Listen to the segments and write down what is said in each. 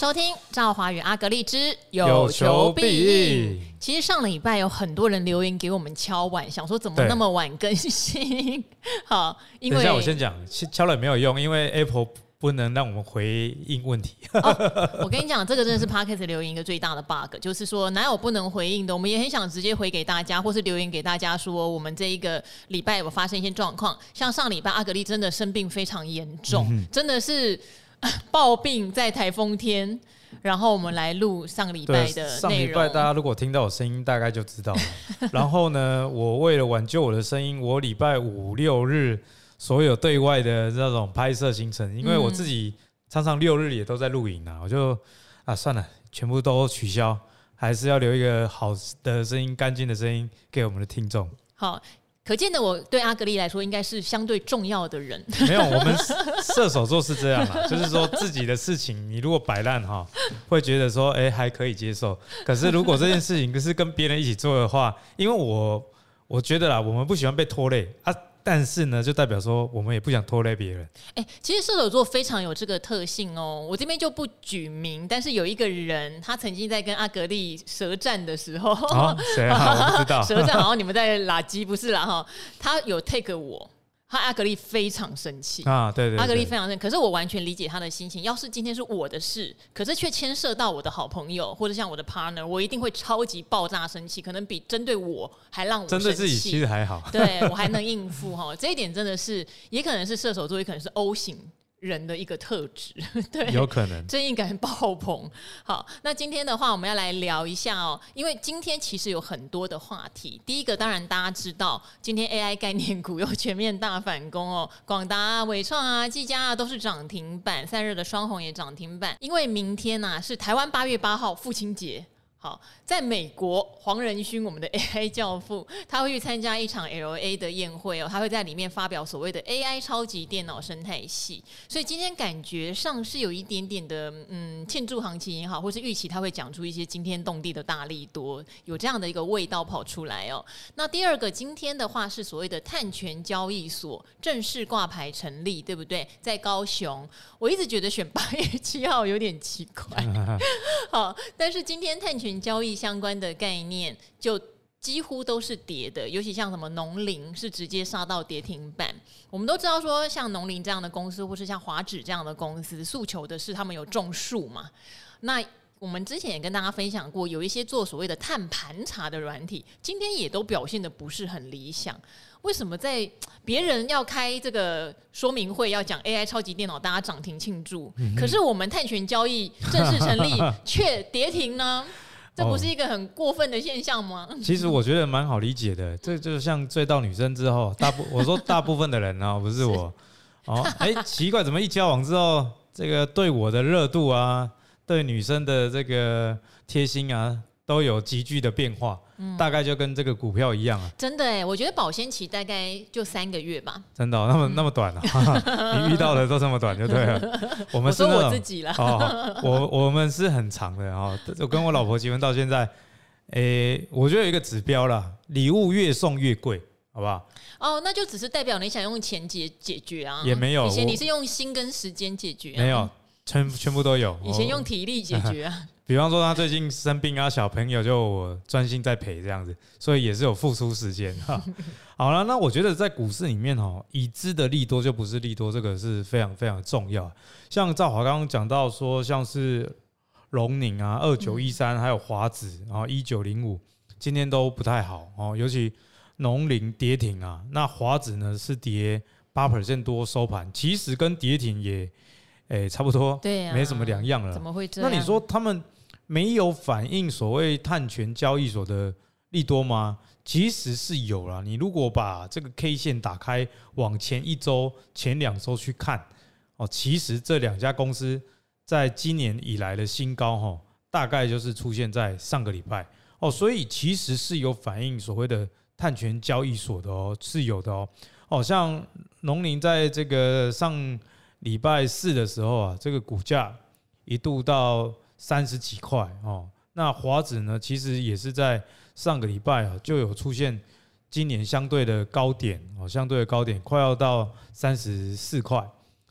收听赵华与阿格力之有求必应。其实上礼拜有很多人留言给我们敲碗，想说怎么那么晚更新？好，因为我先讲，敲了也没有用，因为 Apple 不能让我们回应问题。哦、我跟你讲，这个真的是 Podcast 留言一个最大的 bug，就是说哪有不能回应的？我们也很想直接回给大家，或是留言给大家说，我们这一个礼拜有发生一些状况，像上礼拜阿格力真的生病非常严重，嗯、真的是。暴病在台风天，然后我们来录上个礼拜的内容。上礼拜大家如果听到我声音，大概就知道了。然后呢，我为了挽救我的声音，我礼拜五六日所有对外的这种拍摄行程，因为我自己常常六日也都在录影啊，我就啊算了，全部都取消，还是要留一个好的声音、干净的声音给我们的听众。好。可见的，我对阿格丽来说应该是相对重要的人。没有，我们 射手座是这样嘛，就是说自己的事情，你如果摆烂哈，会觉得说，哎，还可以接受。可是如果这件事情可是跟别人一起做的话，因为我我觉得啦，我们不喜欢被拖累啊。但是呢，就代表说我们也不想拖累别人。哎、欸，其实射手座非常有这个特性哦。我这边就不举名，但是有一个人，他曾经在跟阿格力舌战的时候，谁啊？啊我不知道。舌战好像你们在垃圾不是啦哈？他有 take 我。他阿格丽非常生气啊，对对，对，阿格丽非常生气。可是我完全理解他的心情。要是今天是我的事，可是却牵涉到我的好朋友或者像我的 partner，我一定会超级爆炸生气，可能比针对我还让我生气。针对自己其实还好，对我还能应付哈。这一点真的是，也可能是射手座，也可能是 O 型。人的一个特质，对，有可能正义感爆棚。好，那今天的话，我们要来聊一下哦，因为今天其实有很多的话题。第一个，当然大家知道，今天 AI 概念股又全面大反攻哦，广达啊、伟创啊、技嘉啊都是涨停板，散热的双红也涨停板。因为明天呐、啊、是台湾八月八号父亲节。好，在美国，黄仁勋，我们的 AI 教父，他会去参加一场 LA 的宴会哦，他会在里面发表所谓的 AI 超级电脑生态系，所以今天感觉上是有一点点的嗯庆祝行情也好，或是预期他会讲出一些惊天动地的大利多，有这样的一个味道跑出来哦。那第二个，今天的话是所谓的碳权交易所正式挂牌成立，对不对？在高雄，我一直觉得选八月七号有点奇怪，好，但是今天碳权。交易相关的概念就几乎都是跌的，尤其像什么农林是直接杀到跌停板。我们都知道说，像农林这样的公司，或是像华指这样的公司，诉求的是他们有种树嘛。那我们之前也跟大家分享过，有一些做所谓的碳盘查的软体，今天也都表现的不是很理想。为什么在别人要开这个说明会，要讲 AI 超级电脑，大家涨停庆祝，嗯、可是我们碳权交易正式成立 却跌停呢？这不是一个很过分的现象吗？其实我觉得蛮好理解的，这就像追到女生之后，大部我说大部分的人啊，不是我哦，哎，奇怪，怎么一交往之后，这个对我的热度啊，对女生的这个贴心啊，都有急剧的变化。大概就跟这个股票一样啊，真的哎，我觉得保鲜期大概就三个月吧。真的、哦，那么那么短啊？你遇到的都这么短就对了。我们是我，我自己了。哦，我我们是很长的啊。我跟我老婆结婚到现在，诶，我觉得有一个指标啦，礼物越送越贵，好不好？哦，那就只是代表你想用钱解解决啊？也没有，以前你是用心跟时间解决、啊，没有，全全部都有。以前用体力解决啊。比方说他最近生病啊，小朋友就我专心在陪这样子，所以也是有付出时间哈。好了，那我觉得在股市里面哦，已知的利多就不是利多，这个是非常非常重要。像赵华刚刚讲到说，像是荣宁啊，二九一三，还有华指啊，一九零五，今天都不太好哦，尤其农林跌停啊，那华指呢是跌八 percent 多收盘，其实跟跌停也诶、欸、差不多，对啊，没什么两样了。怎么会这样？那你说他们？没有反映所谓碳权交易所的利多吗？其实是有啦。你如果把这个 K 线打开，往前一周、前两周去看，哦，其实这两家公司在今年以来的新高，哈，大概就是出现在上个礼拜，哦，所以其实是有反映所谓的碳权交易所的哦，是有的哦。哦，像农林在这个上礼拜四的时候啊，这个股价一度到。三十几块哦，那华指呢？其实也是在上个礼拜啊，就有出现今年相对的高点哦，相对的高点快要到三十四块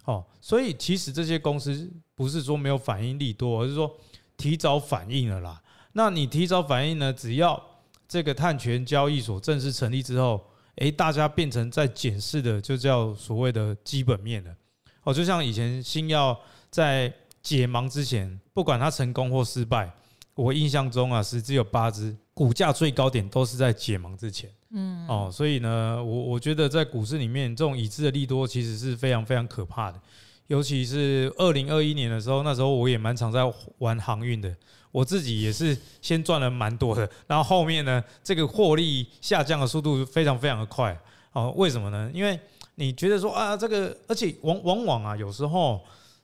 哦，所以其实这些公司不是说没有反应力多，而是说提早反应了啦。那你提早反应呢？只要这个碳权交易所正式成立之后，诶，大家变成在检视的，就叫所谓的基本面了。哦，就像以前星耀在解盲之前，不管它成功或失败，我印象中啊，十只有八只股价最高点都是在解盲之前。嗯，哦，所以呢，我我觉得在股市里面，这种已知的利多其实是非常非常可怕的。尤其是二零二一年的时候，那时候我也蛮常在玩航运的，我自己也是先赚了蛮多的，然后后面呢，这个获利下降的速度非常非常的快。哦，为什么呢？因为你觉得说啊，这个而且往往往啊，有时候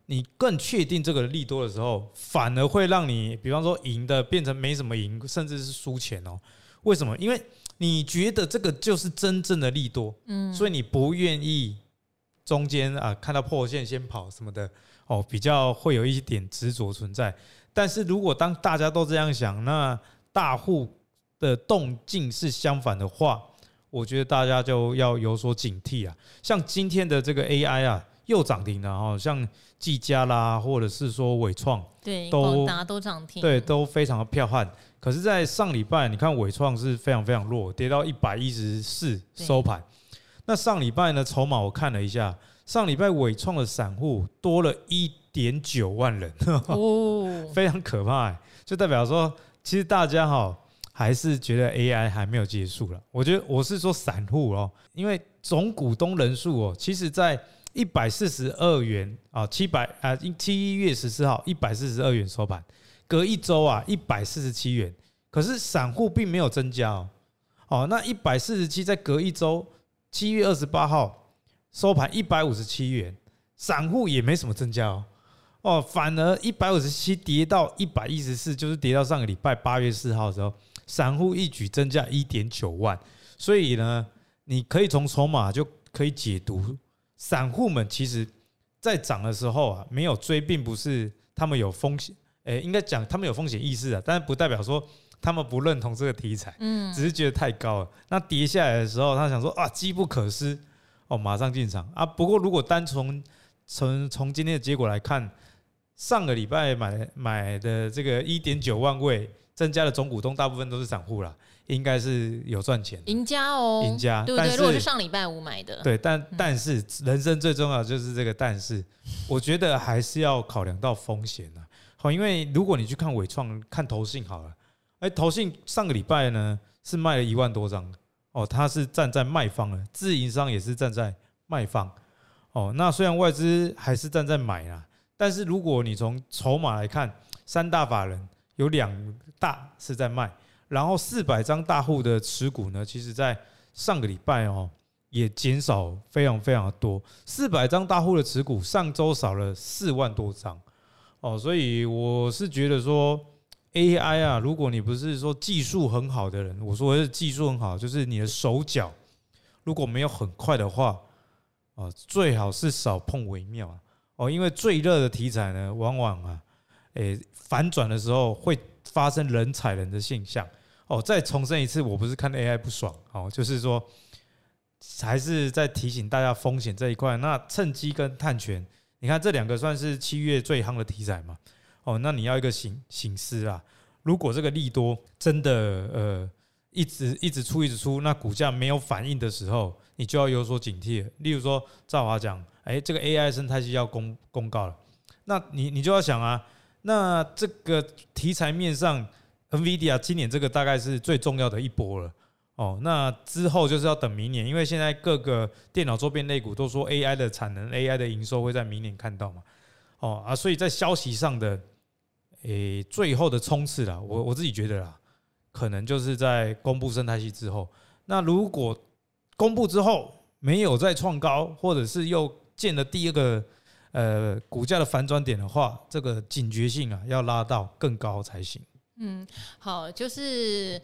你更确定这个利多的时候，反而会让你，比方说赢的变成没什么赢，甚至是输钱哦。为什么？因为你觉得这个就是真正的利多，嗯，所以你不愿意中间啊看到破线先跑什么的哦，比较会有一点执着存在。但是如果当大家都这样想，那大户的动静是相反的话，我觉得大家就要有所警惕啊。像今天的这个 AI 啊，又涨停了哈，像技嘉啦，或者是说纬创，对，都都涨停，对，都非常的彪悍。可是，在上礼拜，你看纬创是非常非常弱，跌到一百一十四收盘。那上礼拜呢，筹码我看了一下，上礼拜伟创的散户多了一点九万人，哦，非常可怕，欸，就代表说，其实大家哈还是觉得 AI 还没有结束了。我觉得我是说散户哦，因为总股东人数哦，其实在一百四十二元啊，七百啊，七月十四号一百四十二元收盘。隔一周啊，一百四十七元，可是散户并没有增加哦。哦，那一百四十七在隔一周，七月二十八号收盘一百五十七元，散户也没什么增加哦。哦，反而一百五十七跌到一百一十四，就是跌到上个礼拜八月四号的时候，散户一举增加一点九万。所以呢，你可以从筹码就可以解读，散户们其实在涨的时候啊，没有追，并不是他们有风险。诶，应该讲他们有风险意识啊，但是不代表说他们不认同这个题材，嗯，只是觉得太高了。那跌下来的时候，他想说啊，机不可失，哦，马上进场啊。不过如果单从从从今天的结果来看，上个礼拜买买的这个一点九万位增加的总股东，大部分都是散户啦，应该是有赚钱，赢家哦，赢家，对不对？如果是上礼拜五买的，对，但但是人生最重要就是这个但是，我觉得还是要考量到风险啊。好，因为如果你去看伟创，看投信好了，哎，投信上个礼拜呢是卖了一万多张，哦，他是站在卖方的，自营商也是站在卖方，哦，那虽然外资还是站在买啊，但是如果你从筹码来看，三大法人有两大是在卖，然后四百张大户的持股呢，其实在上个礼拜哦也减少非常非常的多，四百张大户的持股上周少了四万多张。哦，所以我是觉得说，AI 啊，如果你不是说技术很好的人，我说的是技术很好，就是你的手脚如果没有很快的话，哦，最好是少碰为妙啊。哦，因为最热的题材呢，往往啊，诶，反转的时候会发生人踩人的现象。哦，再重申一次，我不是看 AI 不爽，哦，就是说，还是在提醒大家风险这一块。那趁机跟碳权。你看这两个算是七月最夯的题材嘛？哦，那你要一个醒醒思啊！如果这个利多真的呃一直一直出一直出，那股价没有反应的时候，你就要有所警惕。例如说赵华讲，哎，这个 AI 生态系要公公告了，那你你就要想啊，那这个题材面上，NVIDIA 今年这个大概是最重要的一波了。哦，那之后就是要等明年，因为现在各个电脑周边类股都说 AI 的产能、AI 的营收会在明年看到嘛。哦啊，所以在消息上的，诶，最后的冲刺啦，我我自己觉得啦，可能就是在公布生态系之后。那如果公布之后没有再创高，或者是又建了第二个呃股价的反转点的话，这个警觉性啊要拉到更高才行。嗯，好，就是。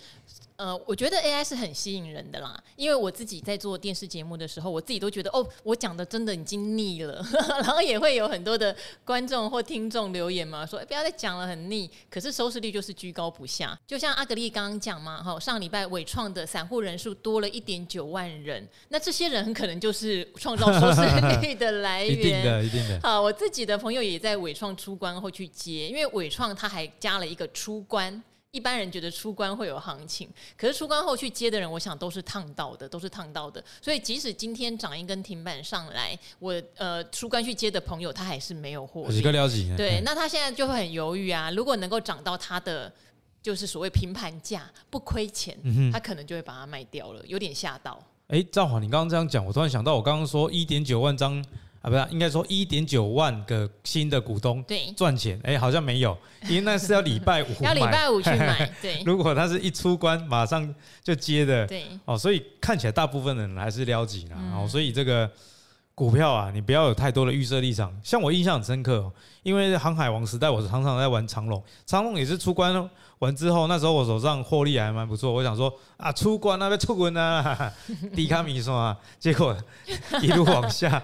呃，我觉得 AI 是很吸引人的啦，因为我自己在做电视节目的时候，我自己都觉得哦，我讲的真的已经腻了，然后也会有很多的观众或听众留言嘛，说、欸、不要再讲了，很腻。可是收视率就是居高不下，就像阿格丽刚刚讲嘛，哈，上礼拜伟创的散户人数多了一点九万人，那这些人很可能就是创造收视率的来源，一定的，一定的。好，我自己的朋友也在伟创出关后去接，因为伟创他还加了一个出关。一般人觉得出关会有行情，可是出关后去接的人，我想都是烫到的，都是烫到的。所以即使今天涨一根停板上来，我呃出关去接的朋友，他还是没有获利。几个了解？对，那他现在就会很犹豫啊。如果能够涨到他的就是所谓平盘价，不亏钱，嗯、他可能就会把它卖掉了，有点吓到。哎、欸，赵华，你刚刚这样讲，我突然想到，我刚刚说一点九万张。啊，不是，应该说一点九万个新的股东对。赚钱，哎、欸，好像没有，因为那是要礼拜五 要礼拜五去买，对。如果他是一出关马上就接的，对，哦，所以看起来大部分人还是撩紧了，哦，所以这个股票啊，你不要有太多的预设立场。像我印象很深刻，因为航海王时代，我常常在玩长荣，长荣也是出关完之后，那时候我手上获利还蛮不错。我想说啊，出关那边出关啊，低卡米说啊，结果一路往下，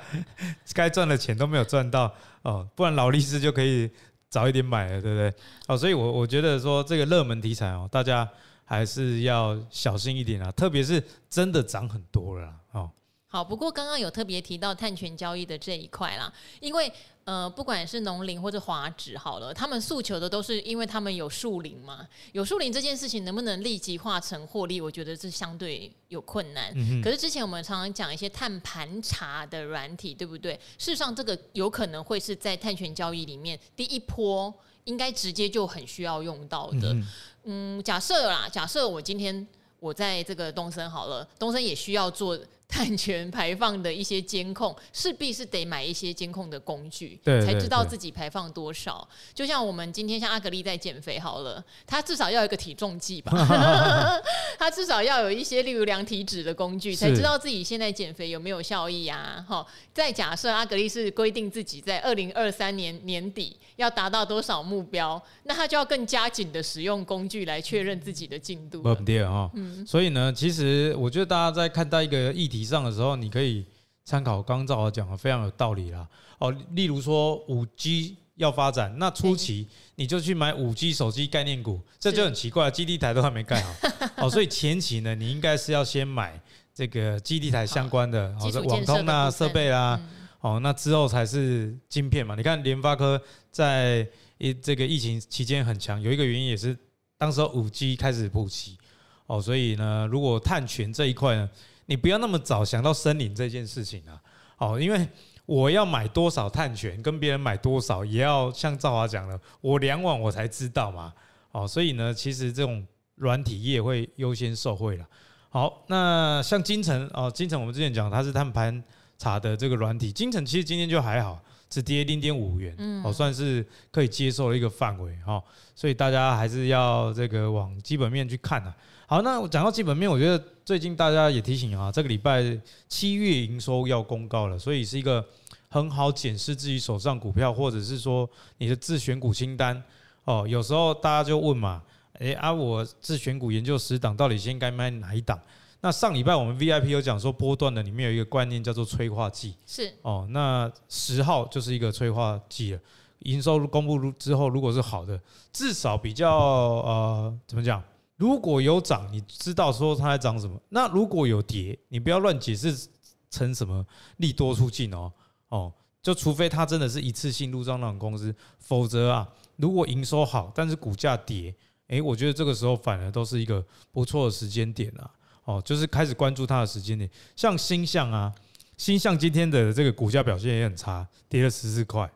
该赚的钱都没有赚到哦。不然劳力士就可以早一点买了，对不对？哦，所以我我觉得说这个热门题材哦，大家还是要小心一点啊，特别是真的涨很多了哦。好，不过刚刚有特别提到碳权交易的这一块啦，因为呃，不管是农林或者华指，好了，他们诉求的都是因为他们有树林嘛，有树林这件事情能不能立即化成获利，我觉得是相对有困难。嗯、可是之前我们常常讲一些碳盘查的软体，对不对？事实上，这个有可能会是在碳权交易里面第一波应该直接就很需要用到的。嗯，嗯，假设啦，假设我今天我在这个东森好了，东森也需要做。碳权排放的一些监控，势必是得买一些监控的工具，对才知道自己排放多少。就像我们今天像阿格丽在减肥好了，他至少要一个体重计吧，他至少要有一些例如量体脂的工具，才知道自己现在减肥有没有效益啊。好，再假设阿格力是规定自己在二零二三年年底要达到多少目标，那他就要更加紧的使用工具来确认自己的进度。对啊，嗯，所以呢，其实我觉得大家在看待一个议题。上的时候，你可以参考刚刚赵华讲的，非常有道理啦。哦，例如说五 G 要发展，那初期你就去买五 G 手机概念股，这就很奇怪，基地台都还没盖好。哦，所以前期呢，你应该是要先买这个基地台相关的，哦，网通啊设备啦。哦，那之后才是晶片嘛。你看联发科在一这个疫情期间很强，有一个原因也是当时五 G 开始普及。哦，所以呢，如果碳权这一块呢，你不要那么早想到森林这件事情啊，哦，因为我要买多少碳权，跟别人买多少，也要像赵华讲的，我两网我才知道嘛，哦，所以呢，其实这种软体业会优先受惠了。好，那像金城哦，金城我们之前讲它是碳盘查的这个软体，金城其实今天就还好，只跌零点五元，哦，算是可以接受的一个范围哈，所以大家还是要这个往基本面去看啊。好，那我讲到基本面，我觉得最近大家也提醒啊，这个礼拜七月营收要公告了，所以是一个很好检视自己手上股票，或者是说你的自选股清单哦。有时候大家就问嘛，诶啊，我自选股研究十档，到底先该买哪一档？那上礼拜我们 VIP 有讲说波段的里面有一个观念叫做催化剂，是哦，那十号就是一个催化剂了。营收公布之后，如果是好的，至少比较呃，怎么讲？如果有涨，你知道说它在涨什么？那如果有跌，你不要乱解释成什么利多出尽哦哦，就除非它真的是一次性入账那种公司，否则啊，如果营收好，但是股价跌，诶，我觉得这个时候反而都是一个不错的时间点啊哦，就是开始关注它的时间点。像星象啊，星象今天的这个股价表现也很差，跌了十四块。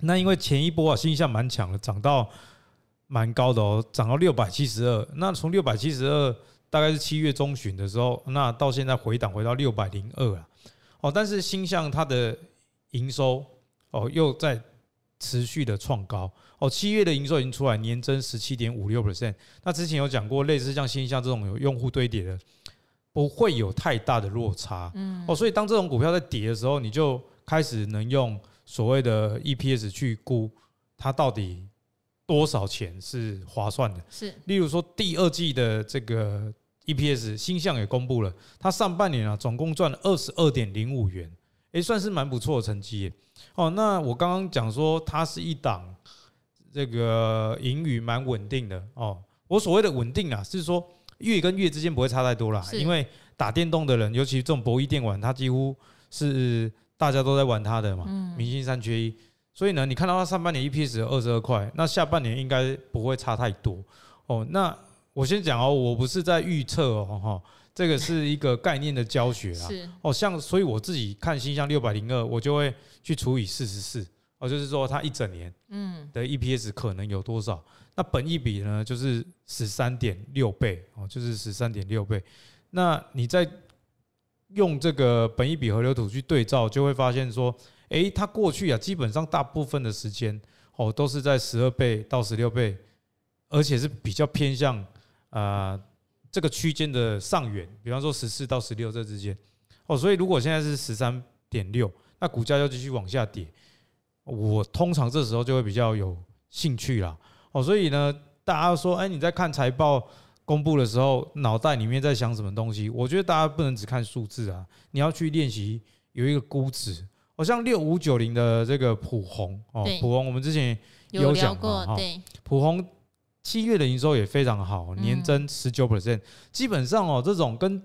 那因为前一波啊，星象蛮强的，涨到。蛮高的哦，涨到六百七十二。那从六百七十二，大概是七月中旬的时候，那到现在回档回到六百零二了。哦，但是星象它的营收哦又在持续的创高。哦，七月的营收已经出来，年增十七点五六 percent。那之前有讲过，类似像星象这种有用户堆叠的，不会有太大的落差。嗯。哦，所以当这种股票在跌的时候，你就开始能用所谓的 EPS 去估它到底。多少钱是划算的。是，例如说第二季的这个 EPS，新象也公布了，它上半年啊总共赚了二十二点零五元，诶，算是蛮不错的成绩。哦，那我刚刚讲说它是一档这个盈余蛮稳定的哦。我所谓的稳定啊，是说月跟月之间不会差太多啦，因为打电动的人，尤其这种博弈电玩，它几乎是大家都在玩它的嘛，明星三缺一。所以呢，你看到它上半年 EPS 二十二块，那下半年应该不会差太多哦。那我先讲哦，我不是在预测哦，哈，这个是一个概念的教学啊。哦，像所以我自己看星象六百零二，我就会去除以四十四哦，就是说它一整年嗯的 EPS 可能有多少？那本益比呢，就是十三点六倍哦，就是十三点六倍。那你在用这个本益比河流图去对照，就会发现说。诶，它过去啊，基本上大部分的时间哦，都是在十二倍到十六倍，而且是比较偏向啊这个区间的上缘，比方说十四到十六这之间哦，所以如果现在是十三点六，那股价要继续往下跌，我通常这时候就会比较有兴趣啦。哦，所以呢，大家说，哎，你在看财报公布的时候，脑袋里面在想什么东西？我觉得大家不能只看数字啊，你要去练习有一个估值。好像六五九零的这个普红哦，普红我们之前有讲过，对，普红七月的营收也非常好，年增十九 percent，基本上哦，这种跟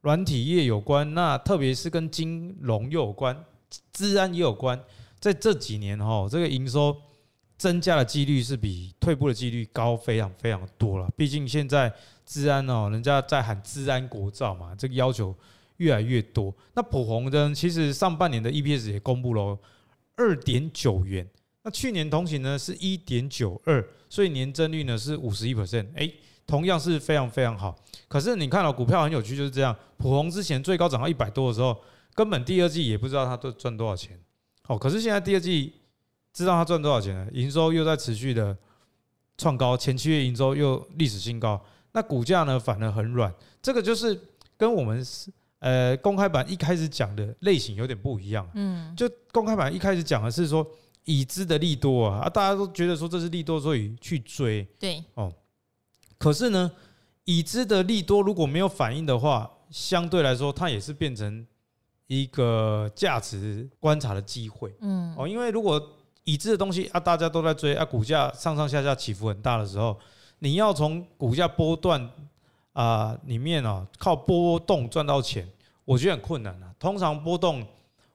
软体业有关，那特别是跟金融又有关，资安也有关，在这几年哈，这个营收增加的几率是比退步的几率高非常非常多了，毕竟现在治安哦，人家在喊治安国造嘛，这个要求。越来越多。那普宏呢？其实上半年的 EPS 也公布了二点九元。那去年同期呢是一点九二，所以年增率呢是五十一 percent。哎，同样是非常非常好。可是你看到股票很有趣，就是这样。普红之前最高涨到一百多的时候，根本第二季也不知道它都赚多少钱。好，可是现在第二季知道它赚多少钱了，营收又在持续的创高，前七月营收又历史新高。那股价呢反而很软。这个就是跟我们是。呃，公开版一开始讲的类型有点不一样。嗯，就公开版一开始讲的是说已知的利多啊，啊，大家都觉得说这是利多，所以去追。对，哦，可是呢，已知的利多如果没有反应的话，相对来说它也是变成一个价值观察的机会。嗯，哦，因为如果已知的东西啊，大家都在追啊，股价上上下下起伏很大的时候，你要从股价波段啊里面哦靠波动赚到钱。我觉得很困难啊。通常波动，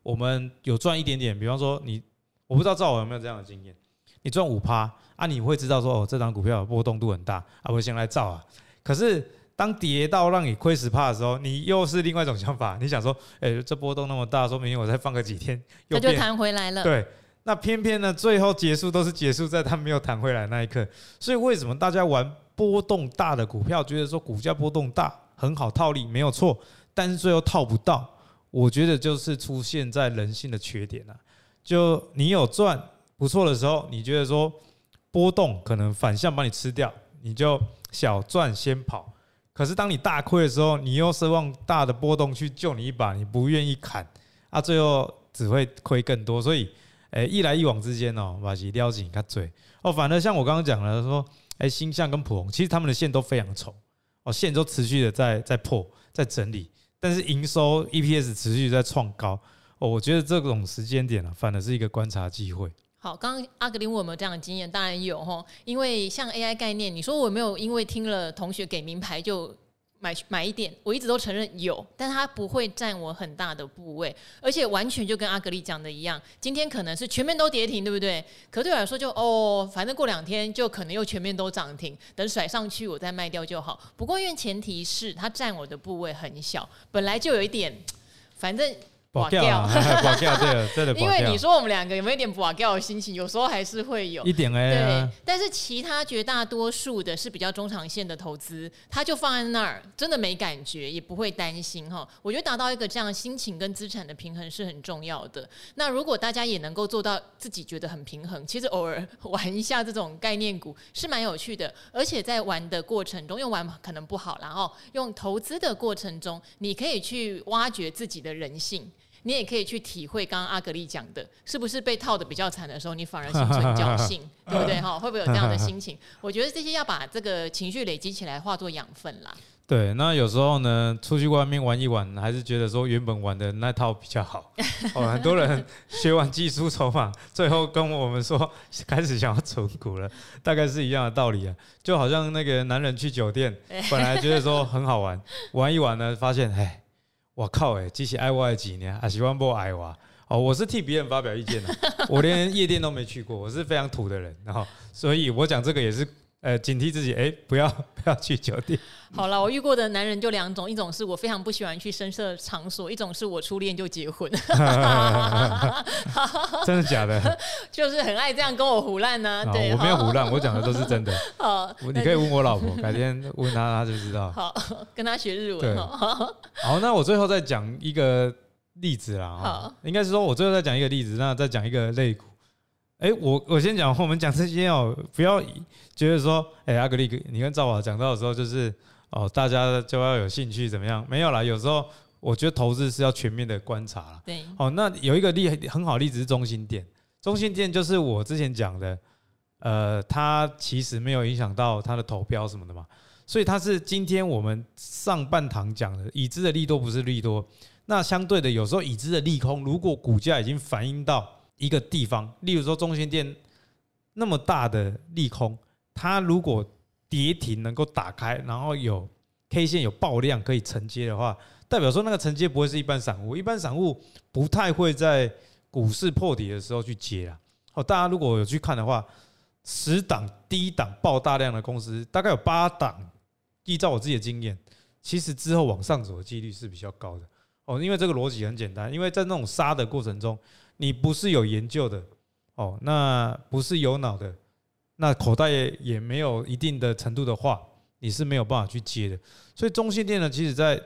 我们有赚一点点。比方说，你我不知道赵总有没有这样的经验，你赚五趴啊，你会知道说哦，这张股票波动度很大啊，我先来造啊。可是当跌到让你亏死怕的时候，你又是另外一种想法，你想说，哎，这波动那么大，说明我再放个几天，它就弹回来了。对，那偏偏呢，最后结束都是结束在它没有弹回来那一刻。所以为什么大家玩波动大的股票，觉得说股价波动大很好套利，没有错。但是最后套不到，我觉得就是出现在人性的缺点了。就你有赚不错的时候，你觉得说波动可能反向把你吃掉，你就小赚先跑。可是当你大亏的时候，你又奢望大的波动去救你一把，你不愿意砍啊，最后只会亏更多。所以，诶，一来一往之间哦，把其撩紧他嘴哦。反而像我刚刚讲的说，诶，星象跟普红，其实他们的线都非常丑哦，线都持续的在在破，在整理。但是营收 EPS 持续在创高哦，我觉得这种时间点啊，反而是一个观察机会。好，刚刚阿格林问有没有这样的经验？当然有哈，因为像 AI 概念，你说我没有因为听了同学给名牌就。买买一点，我一直都承认有，但它不会占我很大的部位，而且完全就跟阿格力讲的一样，今天可能是全面都跌停，对不对？可对我来说就哦，反正过两天就可能又全面都涨停，等甩上去我再卖掉就好。不过因为前提是它占我的部位很小，本来就有一点，反正。保掉，保 掉，对，真的。因为你说我们两个有没有一点保掉的心情？有时候还是会有一点哎。对，但是其他绝大多数的是比较中长线的投资，它就放在那儿，真的没感觉，也不会担心哈。我觉得达到一个这样心情跟资产的平衡是很重要的。那如果大家也能够做到自己觉得很平衡，其实偶尔玩一下这种概念股是蛮有趣的。而且在玩的过程中，用玩可能不好，然后用投资的过程中，你可以去挖掘自己的人性。你也可以去体会刚刚阿格丽讲的，是不是被套的比较惨的时候，你反而心存侥幸，对不对？哈，会不会有这样的心情？我觉得这些要把这个情绪累积起来，化作养分啦。对，那有时候呢，出去外面玩一玩，还是觉得说原本玩的那套比较好。哦，很多人学完技术筹码，最后跟我们说开始想要存股了，大概是一样的道理啊。就好像那个男人去酒店，本来觉得说很好玩，玩一玩呢，发现哎，我靠哎，机器爱我几年，还喜欢不爱我。哦，我是替别人发表意见的，我连夜店都没去过，我是非常土的人，然后所以我讲这个也是。呃，警惕自己，哎、欸，不要不要去酒店。好了，我遇过的男人就两种，一种是我非常不喜欢去深色场所，一种是我初恋就结婚。真的假的？就是很爱这样跟我胡乱呢。对，我没有胡乱，我讲的都是真的。好，你可以问我老婆，改天问她，她就知道。好，跟她学日文。对。好，那我最后再讲一个例子啦。好，应该是说我最后再讲一个例子，那再讲一个类股。哎、欸，我我先讲，我们讲这些哦，不要觉得说，哎、欸，阿格力，你跟赵华讲到的时候，就是哦，大家就要有兴趣怎么样？没有啦，有时候我觉得投资是要全面的观察啦。对，哦，那有一个例很好例子是中心店，中心店就是我之前讲的，呃，它其实没有影响到它的投标什么的嘛，所以它是今天我们上半堂讲的已知的利多不是利多，那相对的有时候已知的利空，如果股价已经反映到。一个地方，例如说中心店那么大的利空，它如果跌停能够打开，然后有 K 线有爆量可以承接的话，代表说那个承接不会是一般散户，一般散户不太会在股市破底的时候去接啊。哦，大家如果有去看的话，十档低档爆大量的公司，大概有八档，依照我自己的经验，其实之后往上走的几率是比较高的。哦，因为这个逻辑很简单，因为在那种杀的过程中。你不是有研究的哦，那不是有脑的，那口袋也没有一定的程度的话，你是没有办法去接的。所以中信电呢，其实在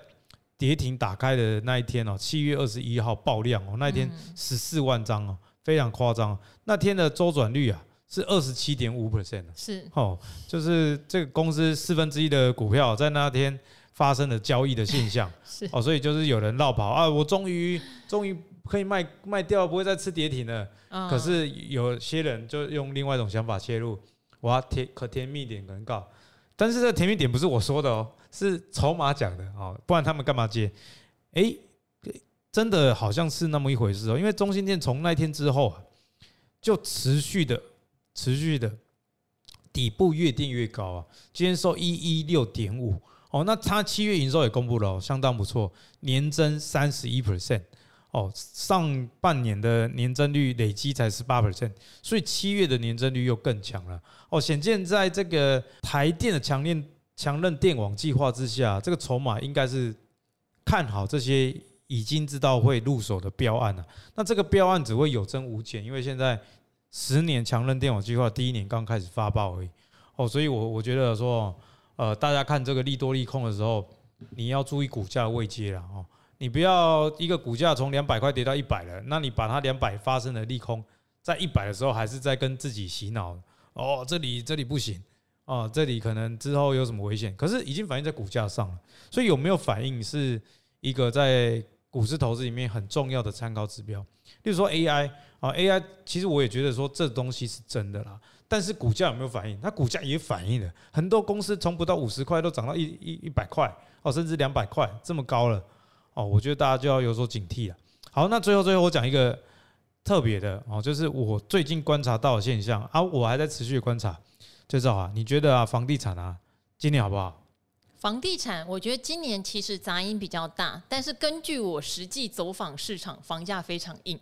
跌停打开的那一天哦，七月二十一号爆量哦，那一天十四万张哦，非常夸张。那天的周转率啊是二十七点五 percent，是哦，就是这个公司四分之一的股票在那天发生了交易的现象，是哦，所以就是有人绕跑啊，我终于终于。可以卖卖掉，不会再吃跌停了。可是有些人就用另外一种想法切入，我要甜可甜蜜点能告。但是这个甜蜜点不是我说的哦，是筹码讲的哦，不然他们干嘛接？哎，真的好像是那么一回事哦。因为中兴电从那天之后啊，就持续的、持续的底部越垫越高啊。今天收一一六点五哦，那它七月营收也公布了，相当不错，年增三十一 percent。哦，上半年的年增率累积才十八 percent，所以七月的年增率又更强了。哦，显见在这个台电的强链强韧电网计划之下，这个筹码应该是看好这些已经知道会入手的标案了。那这个标案只会有增无减，因为现在十年强韧电网计划第一年刚开始发报而已。哦，所以我我觉得说，呃，大家看这个利多利空的时候，你要注意股价的位阶了哦。你不要一个股价从两百块跌到一百了，那你把它两百发生的利空，在一百的时候还是在跟自己洗脑哦，这里这里不行哦，这里可能之后有什么危险，可是已经反映在股价上了，所以有没有反应是一个在股市投资里面很重要的参考指标。例如说 AI 啊，AI 其实我也觉得说这东西是真的啦，但是股价有没有反应？它股价也反应了，很多公司从不到五十块都涨到一一一百块哦，甚至两百块这么高了。哦，我觉得大家就要有所警惕了。好，那最后最后我讲一个特别的哦，就是我最近观察到的现象啊，我还在持续观察，就是啊，你觉得啊，房地产啊，今年好不好？房地产，我觉得今年其实杂音比较大，但是根据我实际走访市场，房价非常硬。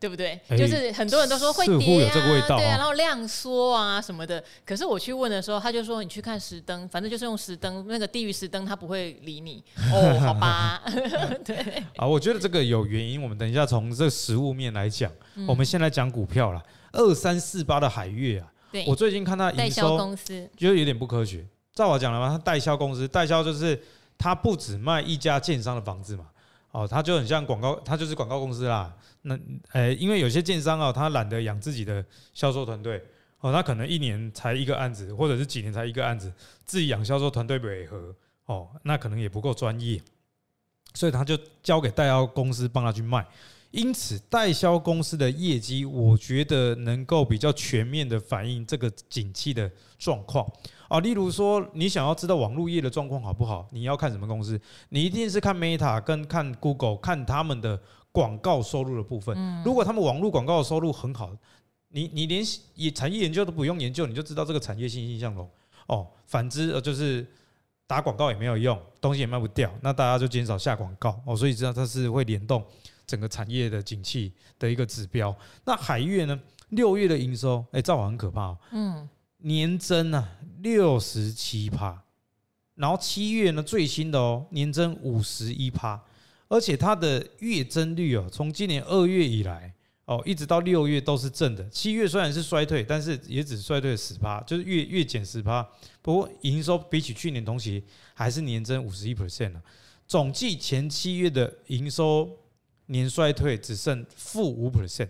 对不对？就是很多人都说会跌啊，对啊，然后量缩啊什么的。可是我去问的时候，他就说你去看石灯，反正就是用石灯，那个低于石灯他不会理你。哦，好吧，对。啊，我觉得这个有原因。我们等一下从这个实物面来讲。我们先来讲股票啦。二三四八的海月啊，我最近看他营收公司，觉得有点不科学。照我讲了嘛，他代销公司，代销就是他不只卖一家建商的房子嘛。哦，他就很像广告，他就是广告公司啦。那，呃，因为有些建商啊，他懒得养自己的销售团队，哦，他可能一年才一个案子，或者是几年才一个案子，自己养销售团队不合，哦，那可能也不够专业。所以他就交给代销公司帮他去卖。因此，代销公司的业绩，我觉得能够比较全面的反映这个景气的状况啊。例如说，你想要知道网络业的状况好不好，你要看什么公司？你一定是看 Meta 跟看 Google，看他们的广告收入的部分。如果他们网络广告的收入很好，你你连也产业研究都不用研究，你就知道这个产业欣欣向荣哦。反之，呃，就是打广告也没有用，东西也卖不掉，那大家就减少下广告哦。所以知道它是会联动。整个产业的景气的一个指标，那海月呢？六月的营收，哎，造化很可怕哦，嗯，年增啊六十七趴，然后七月呢最新的哦，年增五十一趴，而且它的月增率哦，从今年二月以来哦，一直到六月都是正的，七月虽然是衰退，但是也只衰退十趴，就是月月减十趴，不过营收比起去年同期还是年增五十一 percent 啊，总计前七月的营收。年衰退只剩负五。percent，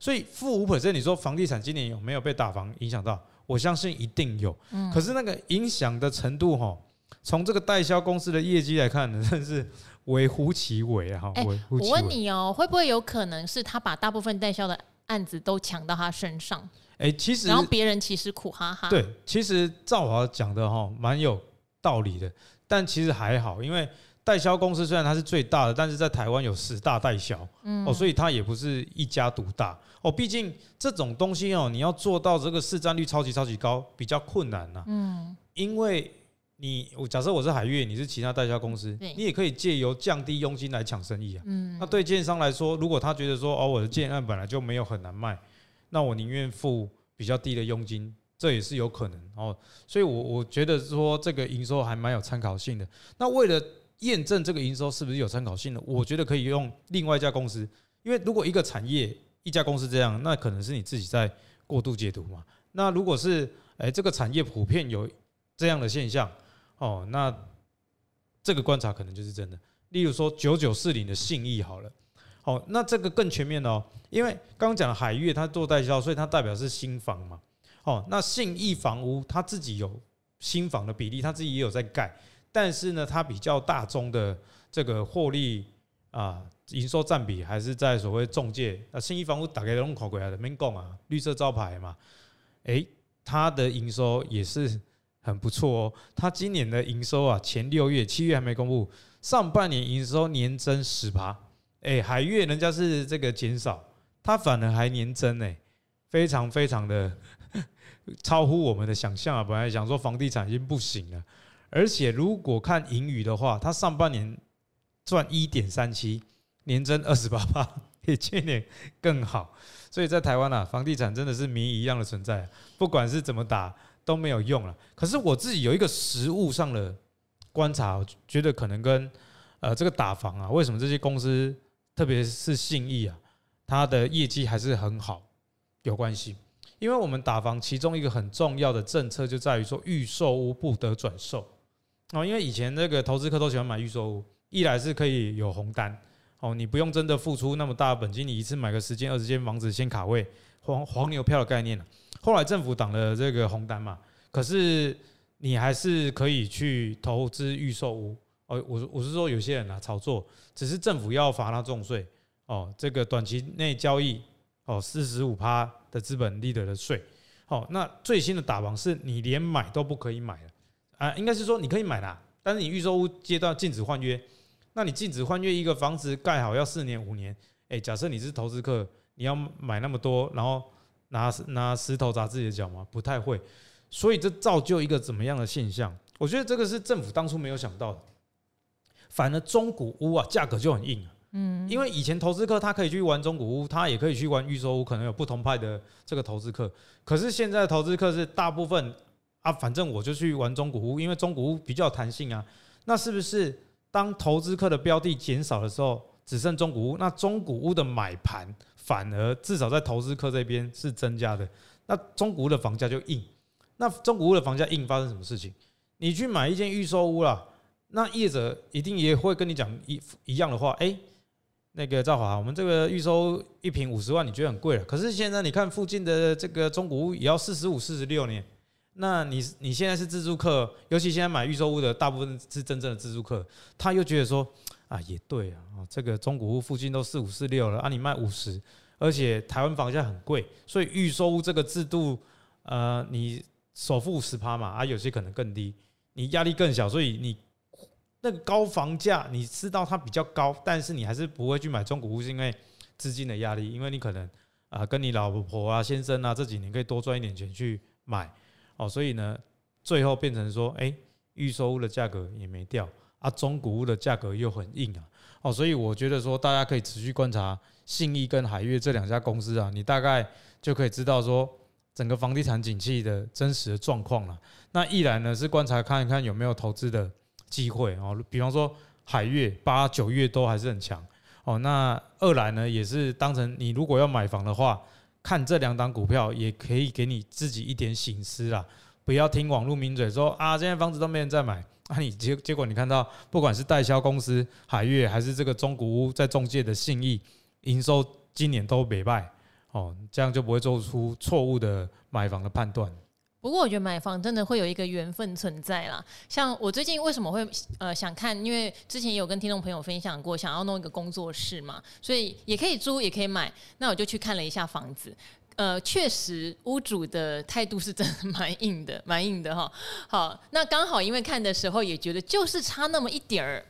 所以负五 percent，你说房地产今年有没有被打房影响到？我相信一定有。可是那个影响的程度，哈，从这个代销公司的业绩来看呢，真是微乎其微啊！哈，微乎其微。我问你哦，会不会有可能是他把大部分代销的案子都抢到他身上？哎，其实然后别人其实苦哈哈。对，其实赵华讲的哈蛮有道理的，但其实还好，因为。代销公司虽然它是最大的，但是在台湾有十大代销，嗯哦，所以它也不是一家独大哦。毕竟这种东西哦，你要做到这个市占率超级超级高，比较困难呐。嗯，因为你我假设我是海月，你是其他代销公司，你也可以借由降低佣金来抢生意啊。嗯，那对建商来说，如果他觉得说哦，我的建案本来就没有很难卖，那我宁愿付比较低的佣金，这也是有可能哦。所以我我觉得说这个营收还蛮有参考性的。那为了验证这个营收是不是有参考性的？我觉得可以用另外一家公司，因为如果一个产业一家公司这样，那可能是你自己在过度解读嘛。那如果是诶这个产业普遍有这样的现象哦，那这个观察可能就是真的。例如说九九四零的信义好了，哦，那这个更全面哦，因为刚刚讲海月它做代销，所以它代表是新房嘛。哦，那信义房屋它自己有新房的比例，它自己也有在盖。但是呢，它比较大宗的这个获利啊，营收占比还是在所谓中介啊，信义房屋大概都考过来的，没讲啊，绿色招牌嘛，诶，它的营收也是很不错哦。它今年的营收啊，前六月、七月还没公布，上半年营收年增十趴，诶，海月人家是这个减少，它反而还年增诶，非常非常的 超乎我们的想象啊！本来想说房地产已经不行了。而且如果看盈余的话，它上半年赚一点三七，年增二十八八，比去年更好。所以在台湾啊，房地产真的是谜一样的存在，不管是怎么打都没有用了。可是我自己有一个实物上的观察，我觉得可能跟呃这个打房啊，为什么这些公司，特别是信义啊，它的业绩还是很好有关系。因为我们打房其中一个很重要的政策就在于说，预售屋不得转售。哦，因为以前那个投资客都喜欢买预售屋，一来是可以有红单，哦，你不用真的付出那么大的本金，你一次买个十间二十间房子先卡位，黄黄牛票的概念。后来政府挡了这个红单嘛，可是你还是可以去投资预售屋。哦，我我是说有些人啊炒作，只是政府要罚他重税。哦，这个短期内交易，哦，四十五趴的资本利得的税。好，那最新的打房是你连买都不可以买了。啊，应该是说你可以买啦，但是你预售屋阶段禁止换约，那你禁止换约一个房子盖好要四年五年，哎，假设你是投资客，你要买那么多，然后拿拿石头砸自己的脚吗？不太会，所以这造就一个怎么样的现象？我觉得这个是政府当初没有想到的，反而中古屋啊价格就很硬啊，嗯，因为以前投资客他可以去玩中古屋，他也可以去玩预售屋，可能有不同派的这个投资客，可是现在的投资客是大部分。啊，反正我就去玩中古屋，因为中古屋比较弹性啊。那是不是当投资客的标的减少的时候，只剩中古屋？那中古屋的买盘反而至少在投资客这边是增加的。那中古屋的房价就硬。那中古屋的房价硬，发生什么事情？你去买一间预售屋了，那业者一定也会跟你讲一一样的话。哎，那个赵华，我们这个预售一平五十万，你觉得很贵了？可是现在你看附近的这个中古屋也要四十五、四十六年。那你你现在是自住客，尤其现在买预售屋的大部分是真正的自住客，他又觉得说，啊，也对啊，这个中古屋附近都四五四六了啊，你卖五十，而且台湾房价很贵，所以预售屋这个制度，呃，你首付十趴嘛，啊，有些可能更低，你压力更小，所以你那个高房价，你知道它比较高，但是你还是不会去买中古屋，是因为资金的压力，因为你可能啊，跟你老婆啊、先生啊这几年可以多赚一点钱去买，哦，所以呢，最后变成说，哎，预售屋的价格也没掉。啊，中古屋的价格又很硬啊，哦，所以我觉得说，大家可以持续观察信义跟海悦这两家公司啊，你大概就可以知道说整个房地产景气的真实的状况了。那一来呢是观察看一看有没有投资的机会哦，比方说海悦八九月都还是很强哦。那二来呢也是当成你如果要买房的话，看这两档股票也可以给你自己一点醒思啦，不要听网络名嘴说啊，现在房子都没人在买。啊、你结结果你看到，不管是代销公司海悦，还是这个中古屋在中介的信义，营收今年都没败哦，这样就不会做出错误的买房的判断。不过我觉得买房真的会有一个缘分存在啦。像我最近为什么会呃想看，因为之前有跟听众朋友分享过，想要弄一个工作室嘛，所以也可以租也可以买。那我就去看了一下房子。呃，确实，屋主的态度是真的蛮硬的，蛮硬的哈。好，那刚好因为看的时候也觉得就是差那么一点儿。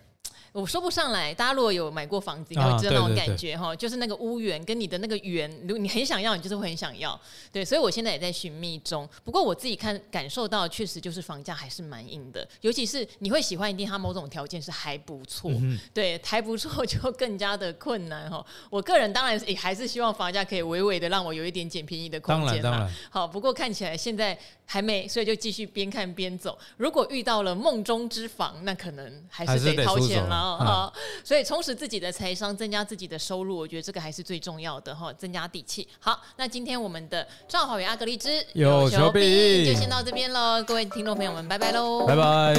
我说不上来，大家如果有买过房子，应该会知道那种感觉哈，就是那个屋源跟你的那个源，如果你很想要，你就是会很想要。对，所以我现在也在寻觅中。不过我自己看感受到，确实就是房价还是蛮硬的，尤其是你会喜欢一定它某种条件是还不错，嗯、对，还不错就更加的困难哈。我个人当然也还是希望房价可以微微的让我有一点捡便宜的空间嘛。好，不过看起来现在还没，所以就继续边看边走。如果遇到了梦中之房，那可能还是得掏钱了。好，所以充实自己的财商，增加自己的收入，我觉得这个还是最重要的哈，增加底气。好，那今天我们的赵好与阿格丽之有求必应就先到这边喽，各位听众朋友们，拜拜喽，拜拜。